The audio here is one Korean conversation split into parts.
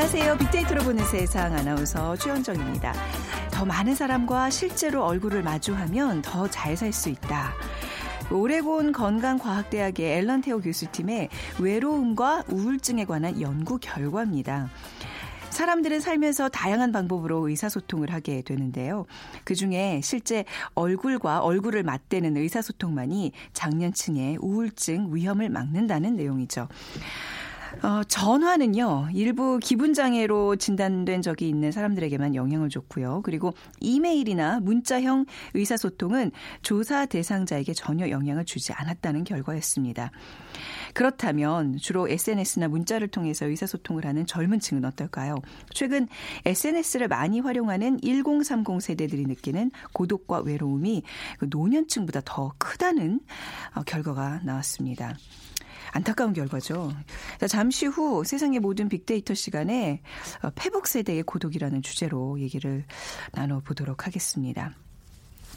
안녕하세요. 빅데이터로 보는 세상 아나운서 최현정입니다. 더 많은 사람과 실제로 얼굴을 마주하면 더 잘 살 수 있다. 오레곤 건강과학대학의 앨런 테오 교수팀의 외로움과 우울증에 관한 연구 결과입니다. 사람들은 살면서 다양한 방법으로 의사소통을 하게 되는데요. 그 중에 실제 얼굴과 얼굴을 맞대는 의사소통만이 장년층의 우울증 위험을 막는다는 내용이죠. 어, 전화는요, 일부 기분장애로 진단된 적이 있는 사람들에게만 영향을 줬고요. 그리고 이메일이나 문자형 의사소통은 조사 대상자에게 전혀 영향을 주지 않았다는 결과였습니다. 그렇다면 주로 SNS나 문자를 통해서 의사소통을 하는 젊은 층은 어떨까요? 최근 SNS를 많이 활용하는 1030 세대들이 느끼는 고독과 외로움이 그 노년층보다 더 크다는 어, 결과가 나왔습니다. 안타까운 결과죠. 자, 잠시 후 세상의 모든 빅데이터 시간에 어, 페북 세대의 고독이라는 주제로 얘기를 나눠보도록 하겠습니다.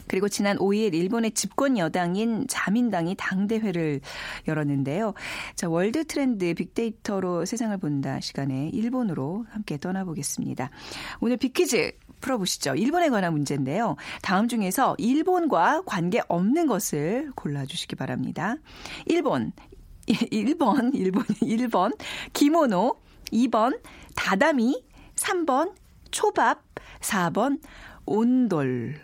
그리고 지난 5일 일본의 집권 여당인 자민당이 당대회를 열었는데요. 자, World 트렌드 빅데이터로 세상을 본다 시간에 일본으로 함께 떠나보겠습니다. 오늘 빅퀴즈 풀어보시죠. 일본에 관한 문제인데요. 다음 중에서 일본과 관계 없는 것을 골라주시기 바랍니다. 일본, 1번, 1번, 1번, 기모노, 2번, 다다미, 3번, 초밥, 4번, 온돌.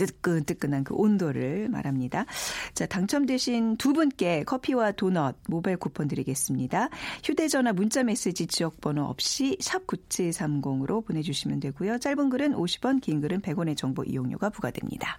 뜨끈뜨끈한 그 온도를 말합니다. 자, 당첨되신 두 분께 커피와 도넛 모바일 쿠폰 드리겠습니다. 휴대전화 문자 메시지 지역번호 없이 샵 9730으로 보내주시면 되고요. 짧은 글은 50원, 긴 글은 100원의 정보 이용료가 부과됩니다.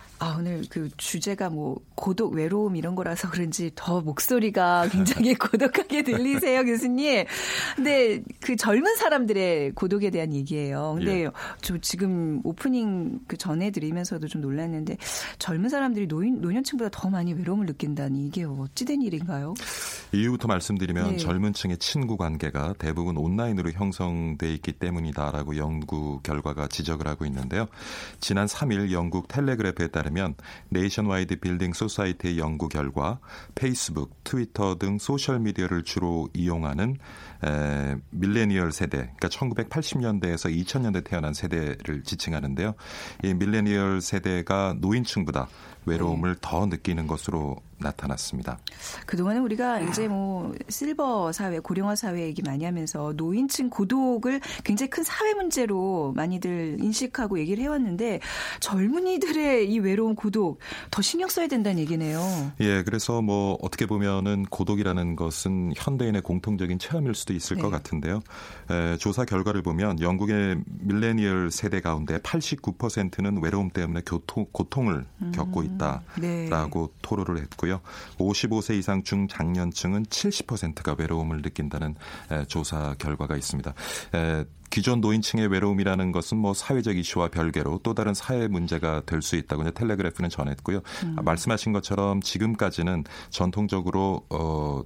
아, 오늘 그 주제가 뭐 고독, 외로움 이런 거라서 그런지 더 목소리가 굉장히 고독하게 들리세요, 교수님. 근데 그 젊은 사람들의 고독에 대한 얘기예요. 근데 예. 저 지금 오프닝 그 전에 드리면서도 좀 놀랐는데 젊은 사람들이 노인, 노년층보다 더 많이 외로움을 느낀다니 이게 어찌된 일인가요? 이유부터 말씀드리면 네. 젊은 층의 친구 관계가 대부분 온라인으로 형성돼 있기 때문이다라고 연구 결과가 지적을 하고 있는데요. 지난 3일 영국 텔레그래프에 따르면 Nationwide Building Society의 연구 결과 페이스북, 트위터 등 소셜 미디어를 주로 이용하는 에, 밀레니얼 세대, 그러니까 1980년대에서 2000년대 태어난 세대를 지칭하는데요. 이 밀레니얼 세대가 노인층보다 외로움을 네. 더 느끼는 것으로 나타났습니다. 그동안은 우리가 이제 뭐 실버 사회, 고령화 사회 얘기 많이 하면서 노인층 고독을 굉장히 큰 사회 문제로 많이들 인식하고 얘기를 해왔는데 젊은이들의 이 외로운 고독 더 신경 써야 된다는 얘기네요. 예, 그래서 뭐 어떻게 보면은 고독이라는 것은 현대인의 공통적인 체험일 수도 있을 네. 것 같은데요. 에, 조사 결과를 보면 영국의 밀레니얼 세대 가운데 89%는 외로움 때문에 교통, 고통을 음, 겪고 있다라고 네. 토로를 했고요. 있고요. 55세 이상 중장년층은 70%가 외로움을 느낀다는 조사 결과가 있습니다. 기존 노인층의 외로움이라는 것은 뭐 사회적 이슈와 별개로 또 다른 사회 문제가 될 수 있다고 텔레그래프는 전했고요. 음. 말씀하신 것처럼 지금까지는 전통적으로 어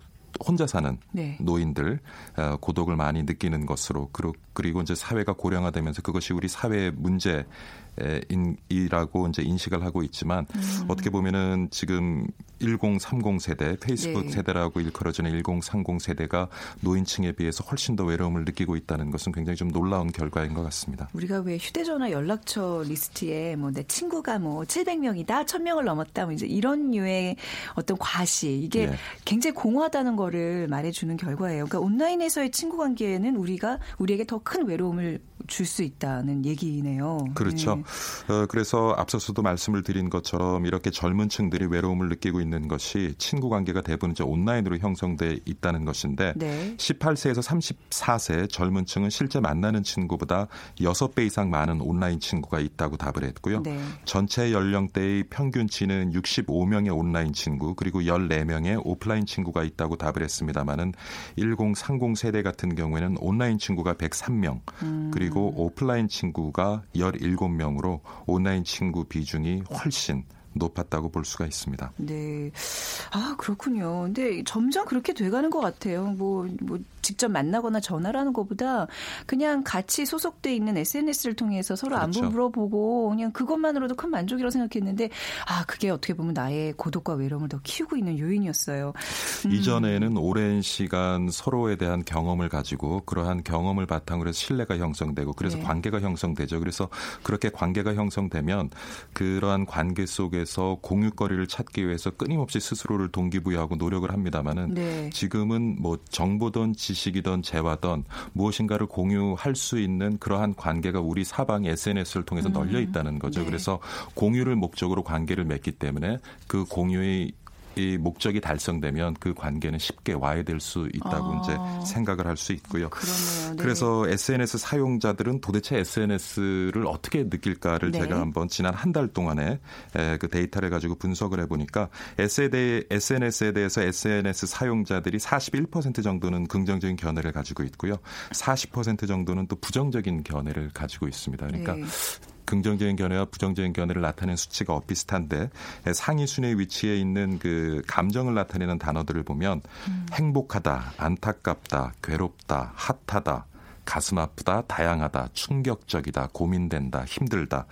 혼자 사는 네. 노인들 어, 고독을 많이 느끼는 것으로 그리고 이제 사회가 고령화되면서 그것이 우리 사회의 문제 이라고 이제 인식을 하고 있지만 음. 어떻게 보면은 지금 1030 세대, 페이스북 네. 세대라고 일컬어지는 1030 세대가 노인층에 비해서 훨씬 더 외로움을 느끼고 있다는 것은 굉장히 좀 놀라운 결과인 것 같습니다. 우리가 왜 휴대전화 연락처 리스트에 뭐 내 친구가 뭐 700명이다, 1000명을 넘었다, 뭐 이제 이런 류의 어떤 과시 이게 네. 굉장히 공허하다는 거를 말해주는 결과예요. 그러니까 온라인에서의 친구 관계는 우리가 우리에게 더 큰 외로움을 줄 수 있다는 얘기네요. 그렇죠. 네. 어, 그래서 앞서서도 말씀을 드린 것처럼 이렇게 젊은 층들이 외로움을 느끼고 있는 것이 친구 관계가 대부분 이제 온라인으로 형성돼 있다는 것인데 네. 18세에서 34세 젊은 층은 실제 만나는 친구보다 6배 이상 많은 온라인 친구가 있다고 답을 했고요. 네. 전체 연령대의 평균치는 65명의 온라인 친구 그리고 14명의 오프라인 친구가 있다고 답을 했습니다마는 1030 세대 같은 경우에는 온라인 친구가 103명 음. 그리고 오프라인 친구가 17명 으로 온라인 친구 비중이 훨씬 높았다고 볼 수가 있습니다. 네. 아, 그렇군요. 근데 점점 그렇게 돼가는 것 같아요. 뭐, 뭐, 직접 만나거나 전화라는 것보다 그냥 같이 소속돼 있는 SNS를 통해서 서로 그렇죠. 안부 물어보고 그냥 그것만으로도 큰 만족이라고 생각했는데 아, 그게 어떻게 보면 나의 고독과 외로움을 더 키우고 있는 요인이었어요. 음. 이전에는 오랜 시간 서로에 대한 경험을 가지고 그러한 경험을 바탕으로 해서 신뢰가 형성되고 그래서 네. 관계가 형성되죠. 그래서 그렇게 관계가 형성되면 그러한 관계 속에 위해서 공유거리를 찾기 위해서 끊임없이 스스로를 동기부여하고 노력을 합니다마는 네. 지금은 뭐 정보든 지 식이든 재화든 무엇인가를 공유할 수 있는 그러한 관계가 우리 사방에 SNS를 통해서 음. 널려 있다는 거죠. 네. 그래서 공유를 목적으로 관계를 맺기 때문에 그 공유의 이 목적이 달성되면 그 관계는 쉽게 와해될 수 있다고 아. 이제 생각을 할 수 있고요. 그러네요. 네. 그래서 SNS 사용자들은 도대체 SNS를 어떻게 느낄까를 네. 제가 한번 지난 한 달 동안에 그 데이터를 가지고 분석을 해보니까 SNS에 대해서 SNS 사용자들이 41% 정도는 긍정적인 견해를 가지고 있고요. 40% 정도는 또 부정적인 견해를 가지고 있습니다. 그러니까 네. 긍정적인 견해와 부정적인 견해를 나타내는 수치가 엇비슷한데 상위 순위에 위치해 있는 그 감정을 나타내는 단어들을 보면 음. 행복하다, 안타깝다, 괴롭다, 핫하다, 가슴 아프다, 다양하다, 충격적이다, 고민된다, 힘들다.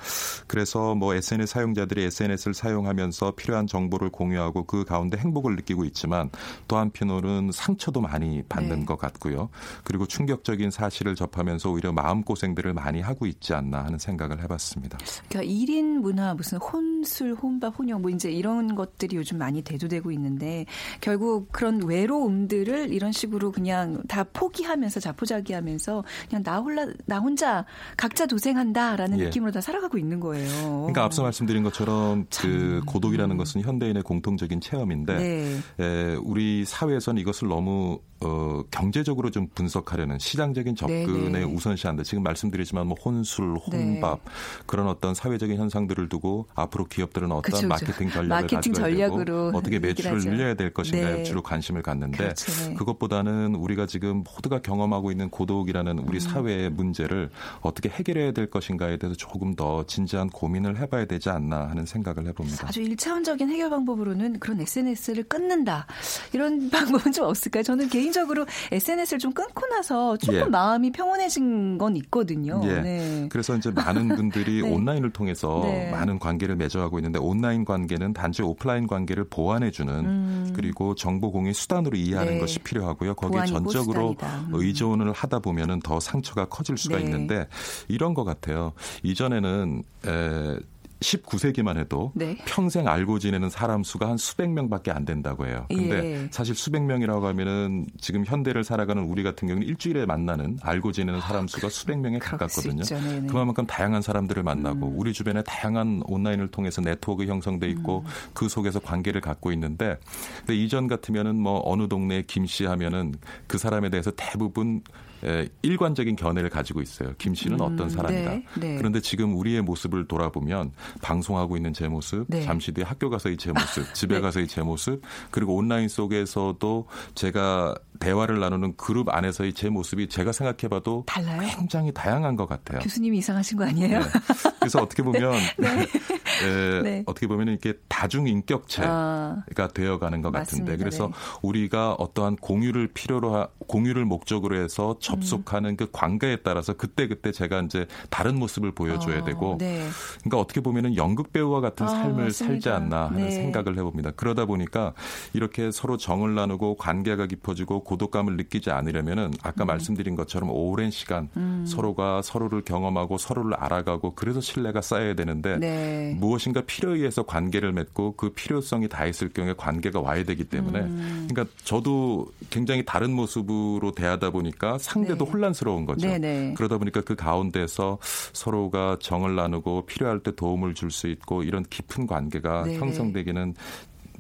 그래서 뭐 SNS 사용자들이 SNS를 사용하면서 필요한 정보를 공유하고 그 가운데 행복을 느끼고 있지만 또 한편으로는 상처도 많이 받는 네. 것 같고요. 그리고 충격적인 사실을 접하면서 오히려 마음고생들을 많이 하고 있지 않나 하는 생각을 해봤습니다. 그러니까 1인 문화 무슨 혼술, 혼밥, 혼영 뭐 이제 이런 것들이 요즘 많이 대두되고 있는데 결국 그런 외로움들을 이런 식으로 그냥 다 포기하면서 자포자기하면서 그냥 나 홀라 나 혼자 각자 도생한다라는 예. 느낌으로 다 살아가고 있는 거예요. 그러니까 앞서 말씀드린 것처럼 참. 그 고독이라는 것은 현대인의 공통적인 체험인데 네. 에, 우리 사회에서는 이것을 너무 어, 경제적으로 좀 분석하려는 시장적인 접근에 네네. 우선시한다. 지금 말씀드리지만 뭐 혼술, 혼밥 네. 그런 어떤 사회적인 현상들을 두고 앞으로 기업들은 어떤 그쵸, 마케팅 전략을 마케팅 전략으로 되고 어떻게 매출을 늘려야 될 것인가에 네. 주로 관심을 갖는데 그렇죠. 네. 그것보다는 우리가 지금 모두가 경험하고 있는 고독이라는 우리 음. 사회의 문제를 어떻게 해결해야 될 것인가에 대해서 조금 더 진지한 고민을 해봐야 되지 않나 하는 생각을 해봅니다. 아주 일차원적인 해결 방법으로는 그런 SNS를 끊는다 이런 방법은 좀 없을까요? 저는 개인 개인적으로 SNS를 좀 끊고 나서 조금 예. 마음이 평온해진 건 있거든요. 예. 네. 그래서 이제 많은 분들이 네. 온라인을 통해서 네. 많은 관계를 맺어가고 있는데 온라인 관계는 단지 오프라인 관계를 보완해주는 음. 그리고 정보 공유 수단으로 이해하는 네. 것이 필요하고요. 거기에 전적으로 음. 의존을 하다 보면은 더 상처가 커질 수가 네. 있는데 이런 것 같아요. 이전에는 에, 19세기만 해도 네. 평생 알고 지내는 사람 수가 한 수백 명밖에 안 된다고 해요. 근데 예. 사실 수백 명이라고 하면은 지금 현대를 살아가는 우리 같은 경우는 일주일에 만나는 알고 지내는 사람 수가 수백 명에 가깝거든요. 그만큼 다양한 사람들을 만나고 음. 우리 주변에 다양한 온라인을 통해서 네트워크 형성돼 있고 음. 그 속에서 관계를 갖고 있는데 근데 이전 같으면은 뭐 어느 동네에 김씨 하면은 그 사람에 대해서 대부분 일관적인 견해를 가지고 있어요. 김 씨는 음, 어떤 사람이다. 네, 네. 그런데 지금 우리의 모습을 돌아보면 방송하고 있는 제 모습, 네. 잠시 뒤에 학교 가서의 제 모습, 집에 네. 가서의 제 모습, 그리고 온라인 속에서도 제가 대화를 나누는 그룹 안에서의 제 모습이 제가 생각해봐도 달라요? 굉장히 다양한 것 같아요. 교수님이 이상하신 거 아니에요? 네. 그래서 어떻게 보면 네. 네. 네. 어떻게 보면 이렇게 다중 인격체가 아. 되어가는 것 맞습니다. 같은데 그래서 네. 우리가 어떠한 공유를 필요로 하, 공유를 목적으로 해서 접속하는 음. 그 관계에 따라서 그때 그때 제가 이제 다른 모습을 보여줘야 어, 되고 네. 그러니까 어떻게 보면은 연극 배우와 같은 아, 삶을 맞습니다. 살지 않나 하는 네. 생각을 해봅니다. 그러다 보니까 이렇게 서로 정을 나누고 관계가 깊어지고 고독감을 느끼지 않으려면은 아까 음. 말씀드린 것처럼 오랜 시간 음. 서로가 서로를 경험하고 서로를 알아가고 그래서 신뢰가 쌓여야 되는데 네. 무엇인가 필요에 의해서 관계를 맺고 그 필요성이 다했을 경우에 관계가 와야 되기 때문에 음. 그러니까 저도 굉장히 다른 모습으로 대하다 보니까 상대도 네. 혼란스러운 거죠. 네네. 네. 그러다 보니까 그 가운데서 서로가 정을 나누고 필요할 때 도움을 줄 수 있고 이런 깊은 관계가 네네. 형성되기는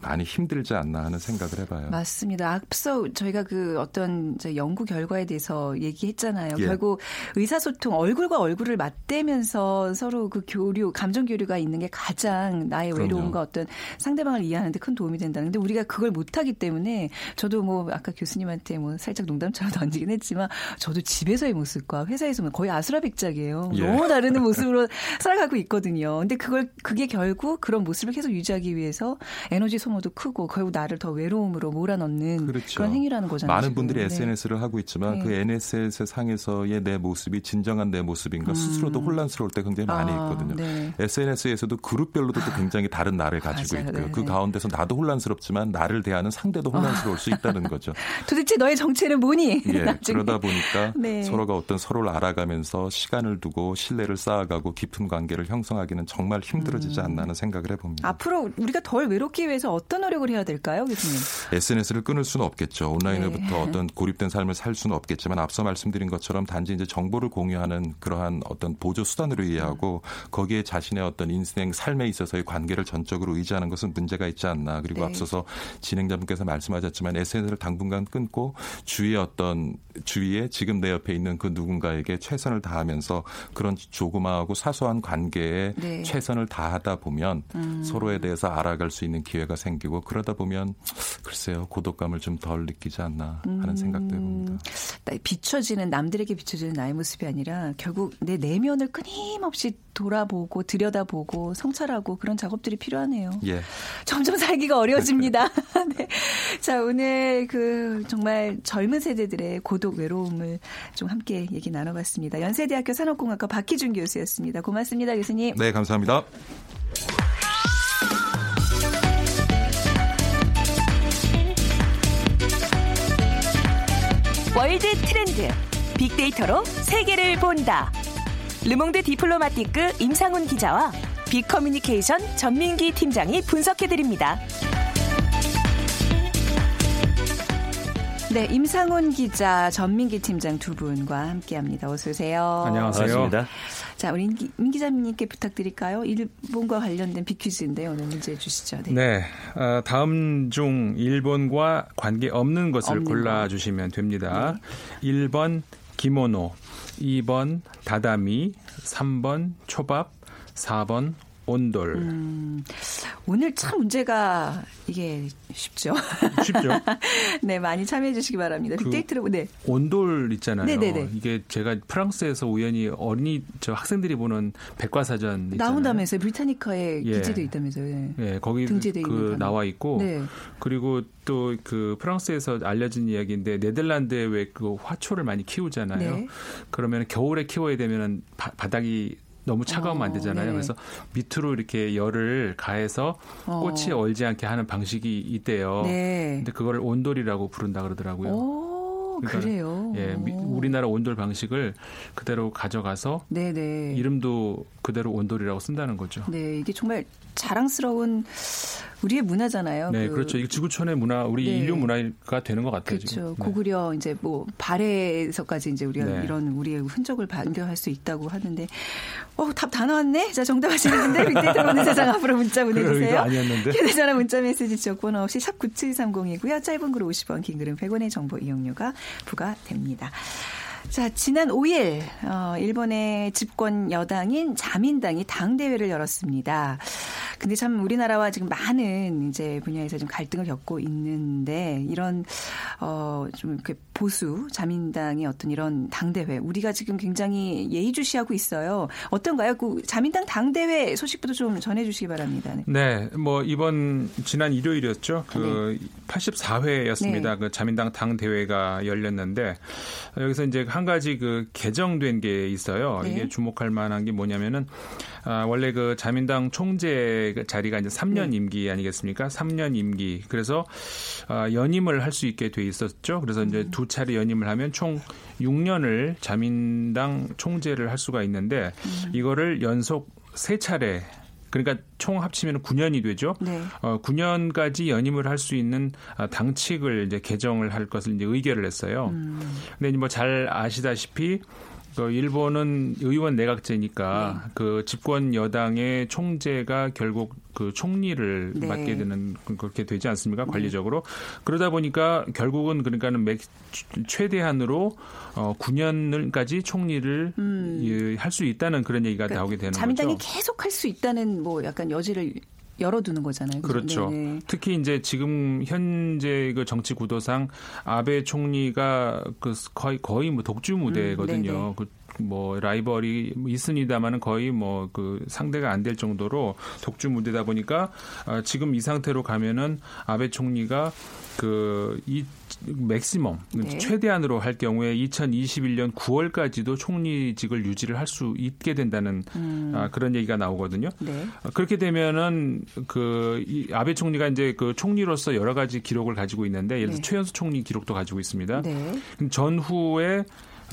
많이 힘들지 않나 하는 생각을 해봐요. 맞습니다. 앞서 저희가 그 어떤 연구 결과에 대해서 얘기했잖아요. 예. 결국 의사소통 얼굴과 얼굴을 맞대면서 서로 그 교류, 감정 교류가 있는 게 가장 나의 그럼요. 외로움과 어떤 상대방을 이해하는데 큰 도움이 된다는. 근데 우리가 그걸 못하기 때문에 저도 뭐 아까 교수님한테 뭐 살짝 농담처럼 던지긴 했지만 저도 집에서의 모습과 회사에서 거의 아수라백작이에요. 예. 너무 다른 모습으로 살아가고 있거든요. 근데 그걸 그게 결국 그런 모습을 계속 유지하기 위해서 에너지 소모 소모도 크고 결국 나를 더 외로움으로 몰아넣는 그렇죠. 그런 행위라는 거잖아요. 많은 분들이 네. SNS를 하고 있지만 네. 그 SNS 상에서의 내 모습이 진정한 내 모습인가 음. 스스로도 혼란스러울 때 굉장히 많이 아, 있거든요. 네. SNS에서도 그룹별로도 또 굉장히 다른 나를 가지고 맞아요. 있고요. 그 네. 가운데서 나도 혼란스럽지만 나를 대하는 상대도 혼란스러울 아. 수 있다는 거죠. 도대체 너의 정체는 뭐니? 예, 그러다 보니까 네. 서로가 어떤 서로를 알아가면서 시간을 두고 신뢰를 쌓아가고 깊은 관계를 형성하기는 정말 힘들어지지 음. 않나 하는 생각을 해봅니다. 앞으로 우리가 덜 외롭기 위해서 어떤 노력을 해야 될까요, 교수님? SNS를 끊을 수는 없겠죠. 온라인으로부터 네. 어떤 고립된 삶을 살 수는 없겠지만 앞서 말씀드린 것처럼 단지 이제 정보를 공유하는 그러한 어떤 보조 수단으로 이해하고 음. 거기에 자신의 어떤 인생 삶에 있어서의 관계를 전적으로 의지하는 것은 문제가 있지 않나. 그리고 네. 앞서서 진행자분께서 말씀하셨지만 SNS를 당분간 끊고 주위의 어떤 주위에 지금 내 옆에 있는 그 누군가에게 최선을 다하면서 그런 조그마하고 사소한 관계에 네. 최선을 다하다 보면 음. 서로에 대해서 알아갈 수 있는 기회가 생기 고 그러다 보면 글쎄요 고독감을 좀 덜 느끼지 않나 하는 음. 생각도 해봅니다. 비춰지는 남들에게 비춰지는 나의 모습이 아니라 결국 내 내면을 끊임없이 돌아보고 들여다보고 성찰하고 그런 작업들이 필요하네요. 예. 점점 살기가 어려워집니다. 네. 자 오늘 그 정말 젊은 세대들의 고독 외로움을 좀 함께 얘기 나눠봤습니다. 연세대학교 산업공학과 박희준 교수였습니다. 고맙습니다, 교수님. 네, 감사합니다. 월드 트렌드 빅데이터로 세계를 본다. 르몽드 디플로마티크 임상훈 기자와 빅커뮤니케이션 전민기 팀장이 분석해드립니다. 네, 임상훈 기자, 전민기 팀장 두 분과 함께합니다. 어서 오세요. 안녕하세요. 반갑습니다. 자, 우리 임 기자님께 부탁드릴까요? 일본과 관련된 비퀴즈인데 오늘 문제 주시죠. 네. 네 어, 다음 중 일본과 관계 없는 것을 골라 주시면 됩니다. 네. 1번 기모노, 2번 다다미, 3번 초밥, 4번 온돌. 음, 오늘 참 문제가 이게 쉽죠. 쉽죠. 네, 많이 참여해 주시기 바랍니다. 그 빅데이터로 네. 온돌 있잖아요. 네네네. 이게 제가 프랑스에서 우연히 어린이 저 학생들이 보는 백과사전 있잖아요. 나온다면서요. 브리타니카에 예. 기재돼 있다면서요. 예, 예 거기 그 나와 있고 네. 그리고 또 그 프랑스에서 알려진 이야기인데 네덜란드에 왜 그 화초를 많이 키우잖아요. 네. 그러면 겨울에 키워야 되면 바닥이 너무 차가우면 어, 안 되잖아요. 네. 그래서 밑으로 이렇게 열을 가해서 어. 꽃이 어. 얼지 않게 하는 방식이 있대요. 네. 근데 그거를 온돌이라고 부른다 그러더라고요. 오, 그러니까, 그래요. 예, 우리나라 온돌 방식을 그대로 가져가서 네네. 이름도 그대로 온돌이라고 쓴다는 거죠. 네, 이게 정말 자랑스러운 우리의 문화잖아요. 네, 그, 렇죠 지구촌의 문화, 우리 네. 인류 문화가 되는 것 같아요. 그렇죠. 네. 고구려 이제 뭐 발해에서까지 이제 우리가 네. 이런 우리의 흔적을 발견할 수 있다고 하는데, 어, 답 다 나왔네. 자, 정답 하시는 분들 빅데이터 보는 세상 앞으로 문자 보내주세요. 아니었는데. 휴대전화 문자 메시지 지역번호 없이 샵 9730이고요. 짧은 글 50원, 긴 글은 100원의 정보 이용료가 부과됩니다. 자, 지난 5일 어, 일본의 집권 여당인 자민당이 당 대회를 열었습니다. 근데 참 우리나라와 지금 많은 이제 분야에서 좀 갈등을 겪고 있는데 이런 어좀 이렇게 보수 자민당의 어떤 이런 당 대회 우리가 지금 굉장히 예의주시하고 있어요. 어떤가요? 그 자민당 당 대회 소식부터 좀 전해 주시기 바랍니다. 네. 네. 뭐 이번 지난 일요일이었죠. 그 네. 84회였습니다. 네. 그 자민당 당 대회가 열렸는데 여기서 이제 한 가지 그 개정된 게 있어요. 네. 이게 주목할 만한 게 뭐냐면은 아, 원래 그 자민당 총재 자리가 이제 3년 네. 임기 아니겠습니까? 3년 임기. 그래서 아, 연임을 할 수 있게 돼 있었죠. 그래서 이제 음. 두 차례 연임을 하면 총 6년을 자민당 총재를 할 수가 있는데 음. 이거를 연속 세 차례 그러니까 총 합치면 9년이 되죠. 네. 어, 9년까지 연임을 할 수 있는 아, 당칙을 이제 개정을 할 것을 이제 의결을 했어요. 음. 근데 뭐 잘 아시다시피 그 일본은 의원 내각제니까 네. 그 집권 여당의 총재가 결국 그 총리를 네. 맡게 되는 그렇게 되지 않습니까? 네. 관리적으로 그러다 보니까 결국은 그러니까는 맥 최대한으로 어 9년까지 총리를 음. 할수 있다는 그런 얘기가 그러니까 나오게 되는 자민당이 거죠. 계속 할 수 있다는 뭐 약간 여지를 열어두는 거잖아요. 그렇죠. 네네. 특히 이제 지금 현재 그 정치 구도상 아베 총리가 그 거의 거의 뭐 독주 무대거든요. 음, 그 뭐 라이벌이 있습니다만은 거의 뭐 그 상대가 안 될 정도로 독주 무대다 보니까 아, 지금 이 상태로 가면은 아베 총리가 그이 맥시멈 네. 최대한으로 할 경우에 2021년 9월까지도 총리직을 유지를 할 수 있게 된다는 음. 아, 그런 얘기가 나오거든요. 네. 아, 그렇게 되면은 그 이 아베 총리가 이제 그 총리로서 여러 가지 기록을 가지고 있는데 예를 들어 네. 최연수 총리 기록도 가지고 있습니다. 네. 전후에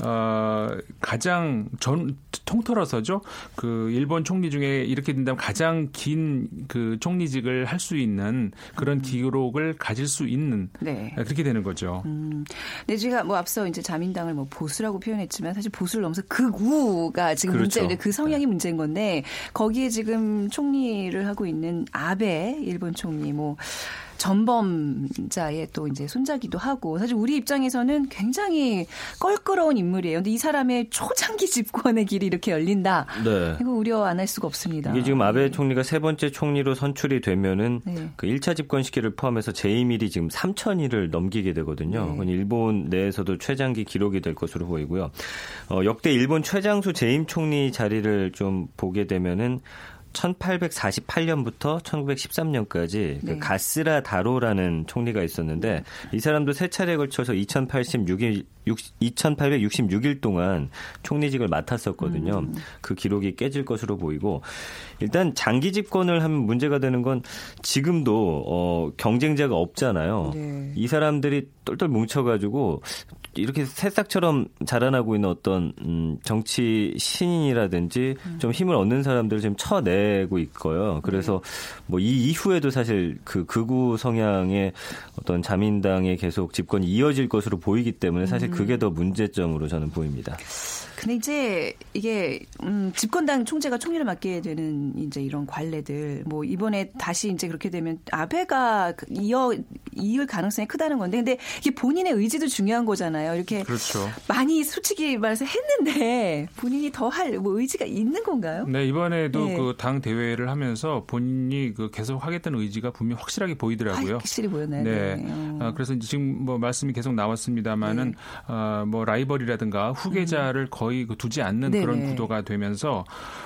어, 가장 전 통틀어서죠. 그 일본 총리 중에 이렇게 된다면 가장 긴 그 총리직을 할 수 있는 그런 음. 기록을 가질 수 있는 네. 그렇게 되는 거죠. 음. 네, 제가 뭐 앞서 이제 자민당을 뭐 보수라고 표현했지만 사실 보수를 넘어서 극우가 지금 그렇죠. 문제인데 그 성향이 네. 문제인 건데 거기에 지금 총리를 하고 있는 아베 일본 총리 뭐 전범자의 또 이제 손자기도 하고 사실 우리 입장에서는 굉장히 껄끄러운 인물이에요. 근데 이 사람의 초장기 집권의 길이 이렇게 열린다. 네. 이거 우려 안 할 수가 없습니다. 이게 지금 아베 총리가 세 번째 총리로 선출이 되면은 네. 그 1차 집권 시기를 포함해서 재임일이 지금 3천일을 넘기게 되거든요. 네. 일본 내에서도 최장기 기록이 될 것으로 보이고요. 어, 역대 일본 최장수 재임 총리 자리를 좀 보게 되면은 1848년부터 1913년까지 그 네. 그 가스라 다로라는 총리가 있었는데 이 사람도 세 차례에 걸쳐서 2086일 2866일 동안 총리직을 맡았었거든요. 음. 그 기록이 깨질 것으로 보이고 일단 장기 집권을 하면 문제가 되는 건 지금도 어 경쟁자가 없잖아요. 네. 이 사람들이 똘똘 뭉쳐 가지고 이렇게 새싹처럼 자라나고 있는 어떤 음, 정치 신인이라든지 음. 좀 힘을 얻는 사람들을 지금 쳐내고 있고요. 그래서 네. 뭐이 이후에도 사실 그 극우 성향의 어떤 자민당의 계속 집권이 이어질 것으로 보이기 때문에 사실 음. 그게 더 문제점으로 저는 보입니다. 근데 이제 이게 음, 집권당 총재가 총리를 맡게 되는 이제 이런 관례들 뭐 이번에 다시 이제 그렇게 되면 아베가 이어 이을 가능성이 크다는 건데 근데 이게 본인의 의지도 중요한 거잖아요. 이렇게 그렇죠. 많이 솔직히 말해서 했는데 본인이 더 할 뭐 의지가 있는 건가요? 네 이번에도 네. 그당 대회를 하면서 본인이 그 계속 하겠다는 의지가 분명 확실하게 보이더라고요. 확실히 보였나요? 네. 네. 어. 아, 그래서 지금 뭐 말씀이 계속 나왔습니다만은 네. 어, 뭐 라이벌이라든가 후계자를 음. 거의 거의 그 두지 않는 네네. 그런 구도가 되면서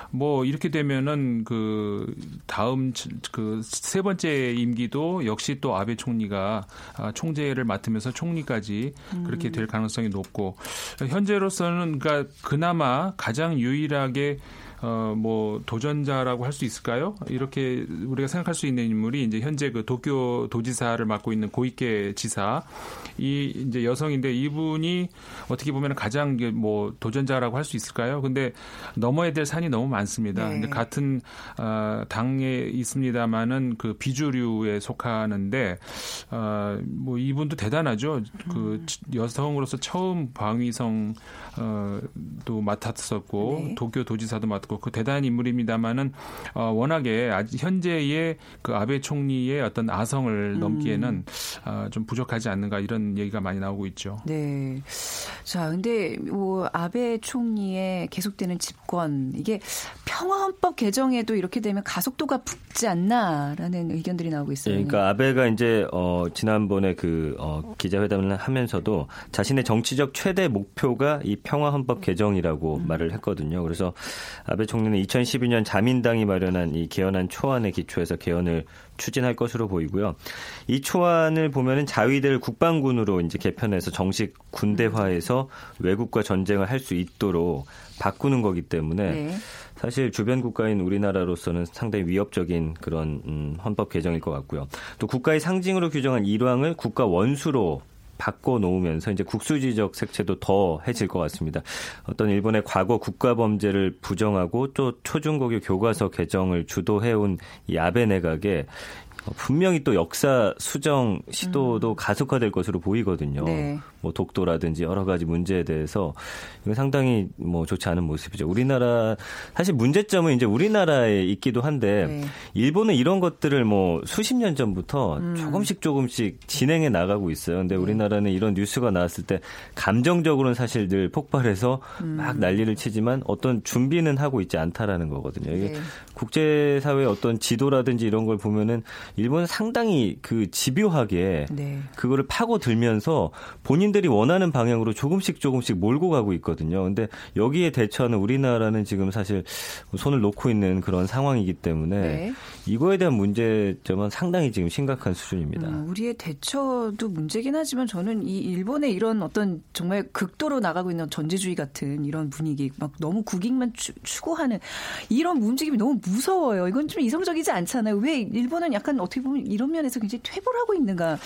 뭐 이렇게 되면은 그 다음 그 세 번째 임기도 역시 또 아베 총리가 아, 총재를 맡으면서 총리까지 그렇게 될 음. 가능성이 높고 현재로서는 그러니까 그나마 가장 유일하게 어, 뭐 도전자라고 할 수 있을까요? 이렇게 우리가 생각할 수 있는 인물이 이제 현재 그 도쿄 도지사를 맡고 있는 고이케 지사 이 이제 여성인데 이분이 어떻게 보면 가장 뭐 도전자라고 할 수 있을까요? 근데 넘어야 될 산이 너무 많습니다. 네. 같은 어, 당에 있습니다만은 그 비주류에 속하는데 어, 뭐 이분도 대단하죠. 그 음. 여성으로서 처음 방위성 어, 또 맡았었고 네. 도쿄 도지사도 맡고 있고 그 대단한 인물입니다만은 어, 워낙에 아직 현재의 그 아베 총리의 어떤 아성을 음. 넘기에는 어, 좀 부족하지 않는가 이런 얘기가 많이 나오고 있죠. 네. 자, 근데 뭐 아베 총리의 계속되는 집권 이게 평화헌법 개정에도 이렇게 되면 가속도가 붙지 않나라는 의견들이 나오고 있어요. 네, 그러니까 아베가 이제 어 지난번에 그 어, 기자회담을 하면서도 자신의 정치적 최대 목표가 이 평화헌법 개정이라고 음. 말을 했거든요. 그래서 아베 총리는 2012년 자민당이 마련한 이 개헌안 초안에 기초해서 개헌을 추진할 것으로 보이고요. 이 초안을 보면은 자위대를 국방군으로 이제 개편해서 정식 군대화해서 외국과 전쟁을 할 수 있도록 바꾸는 거기 때문에 네. 사실 주변 국가인 우리나라로서는 상당히 위협적인 그런 음, 헌법 개정일 것 같고요. 또 국가의 상징으로 규정한 일왕을 국가 원수로 바꿔 놓으면서 이제 국수지적 색채도 더 해질 것 같습니다. 어떤 일본의 과거 국가 범죄를 부정하고 또 초중고교 교과서 개정을 주도해온 이 아베 내각에 분명히 또 역사 수정 시도도 음. 가속화될 것으로 보이거든요. 네. 뭐 독도라든지 여러 가지 문제에 대해서 이거 상당히 뭐 좋지 않은 모습이죠. 우리나라 사실 문제점은 이제 우리나라에 있기도 한데 네. 일본은 이런 것들을 뭐 수십 년 전부터 음. 조금씩 조금씩 진행해 나가고 있어요. 근데 네. 우리나라는 이런 뉴스가 나왔을 때 감정적으로는 사실 늘 폭발해서 음. 막 난리를 치지만 어떤 준비는 하고 있지 않다라는 거거든요. 이게 네. 국제사회의 어떤 지도라든지 이런 걸 보면은 일본은 상당히 그 집요하게 네. 그거를 파고 들면서 본인 들이 원하는 방향으로 조금씩 조금씩 몰고 가고 있거든요. 근데 여기에 대처하는 우리나라는 지금 사실 손을 놓고 있는 그런 상황이기 때문에 네. 이거에 대한 문제점은 상당히 지금 심각한 수준입니다. 음, 우리의 대처도 문제긴 하지만 저는 이 일본의 이런 어떤 정말 극도로 나가고 있는 전제주의 같은 이런 분위기 막 너무 국익만 추, 구하는 이런 움직임이 너무 무서워요. 이건 좀 이성적이지 않잖아요. 왜 일본은 약간 어떻게 보면 이런 면에서 굉장히 퇴보를 하고 있는가.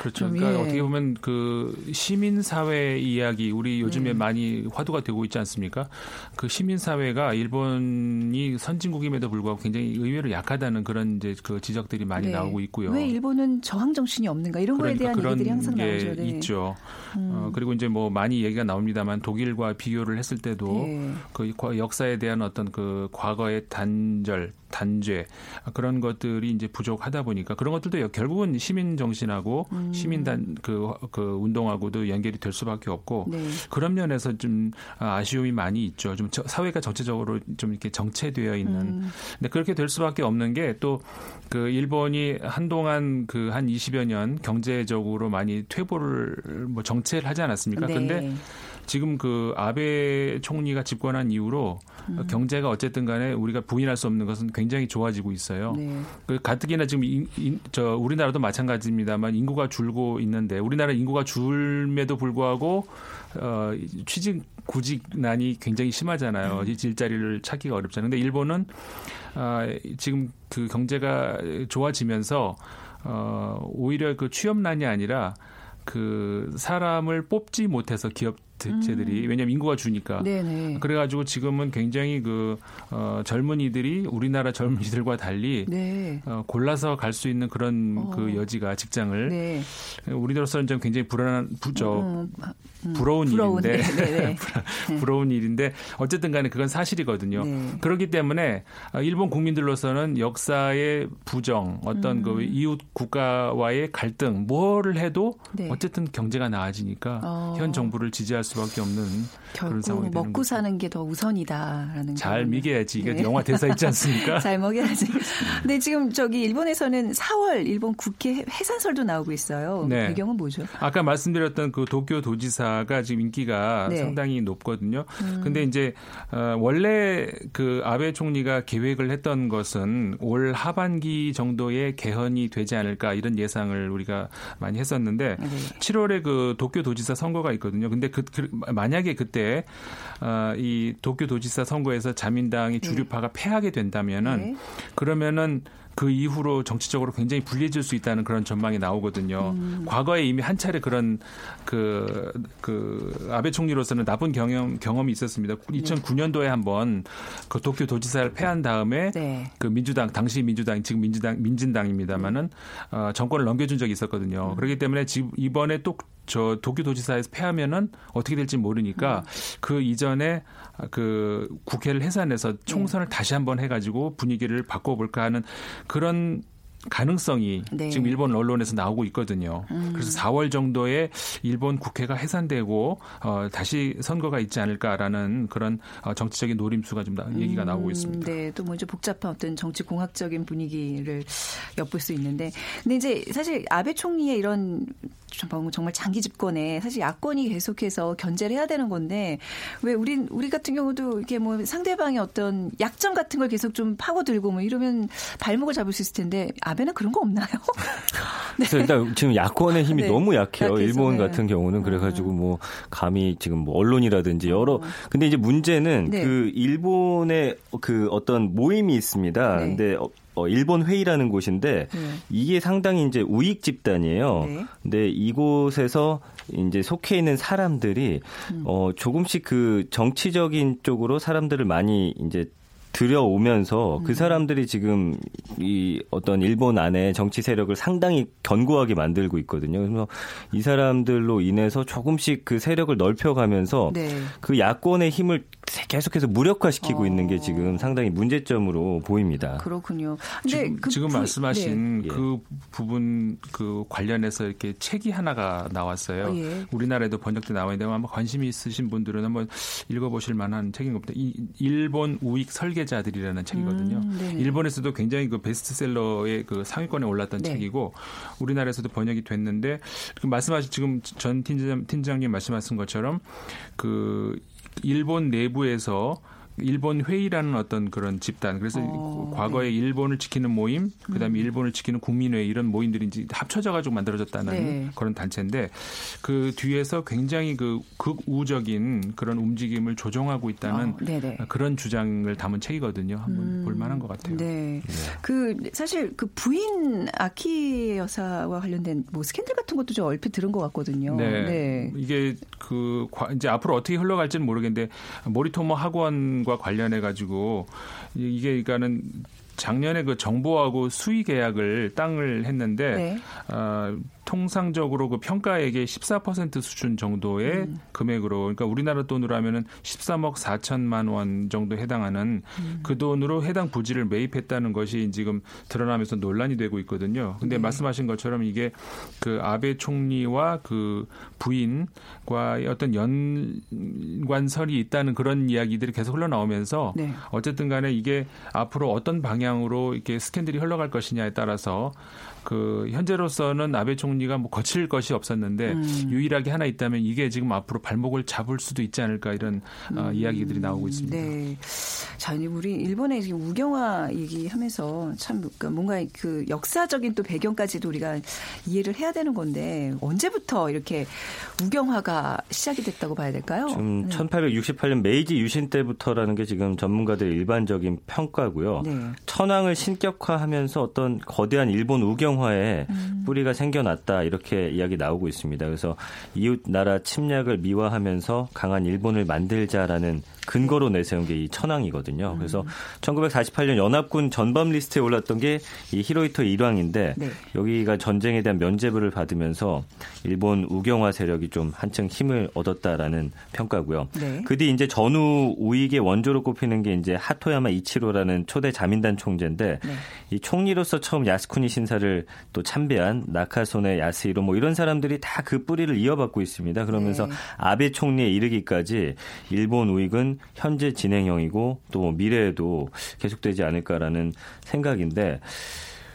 그렇죠. 그러니까 예. 어떻게 보면 그 시민 사회 이야기 우리 요즘에 네. 많이 화두가 되고 있지 않습니까? 그 시민 사회가 일본이 선진국임에도 불구하고 굉장히 의외로 약하다는 그런 이제 그 지적들이 많이 네. 나오고 있고요. 왜 일본은 저항 정신이 없는가 이런 그러니까 거에 대한 그런 얘기들이 항상 나오죠. 네. 있죠. 음. 어, 그리고 이제 뭐 많이 얘기가 나옵니다만 독일과 비교를 했을 때도 네. 그 역사에 대한 어떤 그 과거의 단절 단죄 그런 것들이 이제 부족하다 보니까 그런 것들도 결국은 시민 정신하고 음. 시민단 그, 그 운동하고도 연결이 될 수밖에 없고 네. 그런 면에서 좀 아쉬움이 많이 있죠. 좀 사회가 전체적으로 좀 이렇게 정체되어 있는. 음. 근데 그렇게 될 수밖에 없는 게 또 그 일본이 한동안 그 한 20여 년 경제적으로 많이 퇴보를 뭐 정체를 하지 않았습니까? 네. 근데 지금 그 아베 총리가 집권한 이후로 음. 경제가 어쨌든 간에 우리가 부인할 수 없는 것은 굉장히 좋아지고 있어요. 네. 그 가뜩이나 지금 인, 인, 저 우리나라도 마찬가지입니다만 인구가 줄고 있는데 우리나라 인구가 줄에도 불구하고 어, 취직 구직난이 굉장히 심하잖아요. 음. 일자리를 찾기가 어렵잖아요. 근데 일본은 아, 지금 그 경제가 좋아지면서 어, 오히려 그 취업난이 아니라 그 사람을 뽑지 못해서 기업 대체들이 음. 왜냐하면 인구가 주니까 네네. 그래가지고 지금은 굉장히 그 어, 젊은이들이 우리나라 젊은이들과 달리 네. 어, 골라서 갈 수 있는 그런 어. 그 여지가 직장을 네. 우리로서는 좀 굉장히 불안한 부적 음, 음, 부러운, 부러운 일인데 네, 네, 네. 부러운 일인데 어쨌든 간에 그건 사실이거든요. 네. 그렇기 때문에 어, 일본 국민들로서는 역사의 부정, 어떤 그 음. 그 이웃 국가와의 갈등, 뭐를 해도 네. 어쨌든 경제가 나아지니까 어. 현 정부를 지지할 수밖에 없는 그런 상황이 먹고 거죠. 사는 게 더 우선이다라는 잘 미겨야지 이게 네. 영화 대사 있지 않습니까? 잘 먹여야지. 근데 지금 저기 일본에서는 4월 일본 국회 해산설도 나오고 있어요. 네. 배경은 뭐죠? 아까 말씀드렸던 그 도쿄 도지사가 지금 인기가 네. 상당히 높거든요. 음. 근데 이제 어, 원래 그 아베 총리가 계획을 했던 것은 올 하반기 정도의 개헌이 되지 않을까 이런 예상을 우리가 많이 했었는데 네. 7월에 그 도쿄 도지사 선거가 있거든요. 근데 그, 그 만약에 그때 어, 이 도쿄 도지사 선거에서 자민당이 네. 주류파가 네. 패하게 된다면은 네. 그러면은 그 이후로 정치적으로 굉장히 불리해질 수 있다는 그런 전망이 나오거든요. 음. 과거에 이미 한 차례 그런 그, 그 아베 총리로서는 나쁜 경험, 경험이 있었습니다. 2009년도에 한번 그 도쿄 도지사를 패한 다음에 네. 그 민주당, 당시 민주당, 지금 민주당, 민진당입니다만은 어, 정권을 넘겨준 적이 있었거든요. 음. 그렇기 때문에 지금 이번에 또 저 도쿄도지사에서 패하면은 어떻게 될지 모르니까 음. 그 이전에 그 국회를 해산해서 총선을 네. 다시 한번 해가지고 분위기를 바꿔볼까 하는 그런 가능성이 네. 지금 일본 언론에서 나오고 있거든요. 음. 그래서 4월 정도에 일본 국회가 해산되고 어, 다시 선거가 있지 않을까라는 그런 어, 정치적인 노림수가 좀 음. 얘기가 나오고 있습니다. 네, 또 먼저 복잡한 어떤 정치 공학적인 분위기를 엿볼 수 있는데, 근데 이제 사실 아베 총리의 이런 정말 장기 집권에 사실 야권이 계속해서 견제를 해야 되는 건데 왜 우리 우리 같은 경우도 이렇게 뭐 상대방의 어떤 약점 같은 걸 계속 좀 파고들고 뭐 이러면 발목을 잡을 수 있을 텐데 아베는 그런 거 없나요? 네. 그래서 일단 지금 야권의 힘이 네. 너무 약해요. 약해서, 일본 네. 같은 경우는 그래가지고 뭐 감히 지금 뭐 언론이라든지 여러 어. 근데 이제 문제는 네. 그 일본의 그 어떤 모임이 있습니다. 네. 근데 어, 일본 회의라는 곳인데 네. 이게 상당히 이제 우익 집단이에요. 네. 근데 이곳에서 이제 속해 있는 사람들이 음. 어 조금씩 그 정치적인 쪽으로 사람들을 많이 이제 들여오면서 그 음. 사람들이 지금 이 어떤 일본 안에 정치 세력을 상당히 견고하게 만들고 있거든요. 그래서 이 사람들로 인해서 조금씩 그 세력을 넓혀가면서 네. 그 야권의 힘을 계속해서 무력화시키고 어. 있는 게 지금 상당히 문제점으로 보입니다. 그렇군요. 근데 지금, 그 지금 부, 말씀하신 네. 그 부분 그 관련해서 이렇게 책이 하나가 나왔어요. 어, 예. 우리나라에도 번역돼 나와 있는데 아마 관심이 있으신 분들은 한번 읽어보실 만한 책인 겁니다. 이 일본 우익 설계자들이라는 책이거든요. 음, 일본에서도 굉장히 그 베스트셀러의 그 상위권에 올랐던 네. 책이고 우리나라에서도 번역이 됐는데 그 말씀하신 지금 전 팀장, 팀장님 말씀하신 것처럼 그 일본 내부에서 일본 회의라는 어떤 그런 집단 그래서 어, 과거에 네. 일본을 지키는 모임 그다음에 음. 일본을 지키는 국민회 이런 모임들이 이제 합쳐져 가지고 만들어졌다는 네. 그런 단체인데 그 뒤에서 굉장히 그 극우적인 그런 움직임을 조종하고 있다는 어, 그런 주장을 담은 책이거든요. 한번 음. 볼 만한 것 같아요. 네. 네. 그 사실 그 부인 아키 여사와 관련된 뭐 스캔들 같은 것도 좀 얼핏 들은 것 같거든요. 네. 네. 이게 그 이제 앞으로 어떻게 흘러갈지는 모르겠는데 모리토모 학원 과 관련해 가지고 이게 그러니까는 작년에 그 정부하고 수의 계약을 땅을 했는데 네. 어, 통상적으로 그 평가액의 14% 수준 정도의 음. 금액으로 그러니까 우리나라 돈으로 하면은 13억 4천만 원 정도 해당하는 음. 그 돈으로 해당 부지를 매입했다는 것이 지금 드러나면서 논란이 되고 있거든요. 근데 네. 말씀하신 것처럼 이게 그 아베 총리와 그 부인과 어떤 연관설이 있다는 그런 이야기들이 계속 흘러나오면서 네. 어쨌든 간에 이게 앞으로 어떤 방향으로 이렇게 스캔들이 흘러갈 것이냐에 따라서 그 현재로서는 아베 총리가 뭐 거칠 것이 없었는데 음. 유일하게 하나 있다면 이게 지금 앞으로 발목을 잡을 수도 있지 않을까 이런 어, 음. 어, 이야기들이 나오고 있습니다. 네. 자, 우리 일본의 우경화 얘기하면서 참 그러니까 뭔가 그 역사적인 또 배경까지도 우리가 이해를 해야 되는 건데 언제부터 이렇게 우경화가 시작이 됐다고 봐야 될까요? 좀 네. 1868년 메이지 유신 때부터라는 게 지금 전문가들의 일반적인 평가고요. 네. 천황을 신격화하면서 어떤 거대한 일본 우경 정화에 음. 뿌리가 생겨났다 이렇게 이야기 나오고 있습니다. 그래서 이웃 나라 침략을 미화하면서 강한 일본을 만들자라는 근거로 내세운 게 이 천황이거든요. 그래서 1948년 연합군 전범 리스트에 올랐던 게 이 히로히토 일왕인데 네. 여기가 전쟁에 대한 면죄부를 받으면서 일본 우경화 세력이 좀 한층 힘을 얻었다라는 평가고요. 네. 그뒤 이제 전후 우익의 원조로 꼽히는 게 이제 하토야마 이치로라는 초대 자민당 총재인데 네. 이 총리로서 처음 야스쿠니 신사를 또 참배한 나카소네 야스히로 뭐 이런 사람들이 다 그 뿌리를 이어받고 있습니다. 그러면서 네. 아베 총리에 이르기까지 일본 우익은 현재 진행형이고 또뭐 미래에도 계속되지 않을까라는 생각인데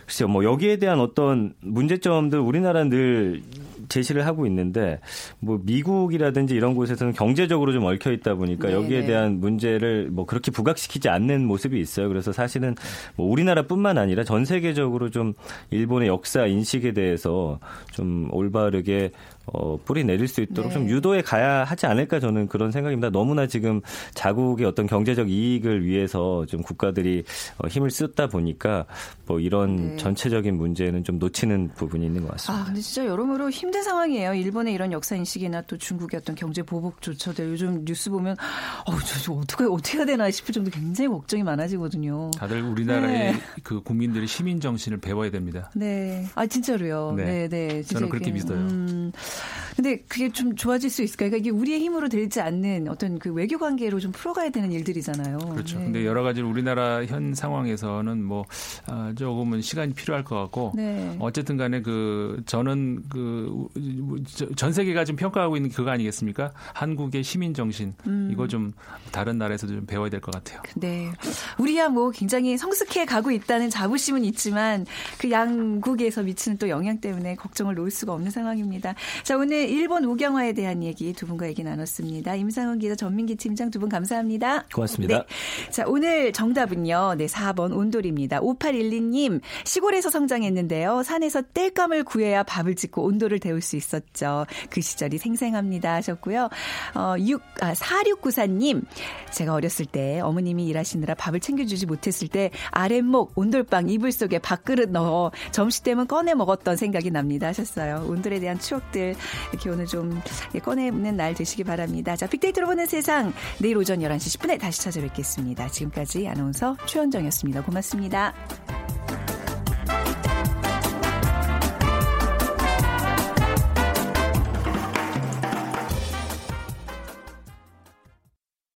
글쎄요, 뭐 여기에 대한 어떤 문제점들 우리나라는 늘 제시를 하고 있는데 뭐 미국이라든지 이런 곳에서는 경제적으로 좀 얽혀 있다 보니까 네네. 여기에 네. 대한 문제를 뭐 그렇게 부각시키지 않는 모습이 있어요. 그래서 사실은 뭐 우리나라뿐만 아니라 전 세계적으로 좀 일본의 역사 인식에 대해서 좀 올바르게 어, 뿌리 내릴 수 있도록 네. 좀 유도해 가야 하지 않을까 저는 그런 생각입니다. 너무나 지금 자국의 어떤 경제적 이익을 위해서 좀 국가들이 어, 힘을 쓰다 보니까 뭐 이런 네. 전체적인 문제는 좀 놓치는 부분이 있는 것 같습니다. 아, 근데 진짜 여러모로 힘든 상황이에요. 일본의 이런 역사 인식이나 또 중국의 어떤 경제 보복조차도 요즘 뉴스 보면 어, 저, 저 어떻게 어떻게 해야 되나 싶을 정도 굉장히 걱정이 많아지거든요. 다들 우리나라의 네. 그 국민들의 시민 정신을 배워야 됩니다. 네. 아, 진짜로요. 네, 네. 네. 저는 그렇게 믿어요. 음, 근데 그게 좀 좋아질 수 있을까요? 그러니까 이게 우리의 힘으로 되지 않는 어떤 그 외교 관계로 좀 풀어가야 되는 일들이잖아요. 그렇죠. 네. 근데 여러 가지 우리나라 현 상황에서는 뭐 아, 조금은 시간이 필요할 것 같고 네. 어쨌든 간에 그 저는 그전 세계가 지금 평가하고 있는 그거 아니겠습니까? 한국의 시민 정신 음. 이거 좀 다른 나라에서도 좀 배워야 될 것 같아요. 네. 우리야 뭐 굉장히 성숙해 가고 있다는 자부심은 있지만 그 양국에서 미치는 또 영향 때문에 걱정을 놓을 수가 없는 상황입니다. 자, 오늘 일본 우경화에 대한 얘기 두 분과 얘기 나눴습니다. 임상훈 기자, 전민기 팀장 두 분 감사합니다. 고맙습니다. 네. 자, 오늘 정답은요. 네, 4번 온돌입니다. 5812님, 시골에서 성장했는데요. 산에서 땔감을 구해야 밥을 짓고 온돌을 데울 수 있었죠. 그 시절이 생생합니다 하셨고요. 어, 6, 아, 4694님, 제가 어렸을 때 어머님이 일하시느라 밥을 챙겨주지 못했을 때 아랫목 온돌빵 이불 속에 밥그릇 넣어 점심 때면 꺼내 먹었던 생각이 납니다 하셨어요. 온돌에 대한 추억들 이렇게 오늘 좀 꺼내는 날 되시기 바랍니다. 자, 빅데이터로 보는 세상 내일 오전 11시 10분에 다시 찾아뵙겠습니다. 지금까지 아나운서 최현정이었습니다. 고맙습니다.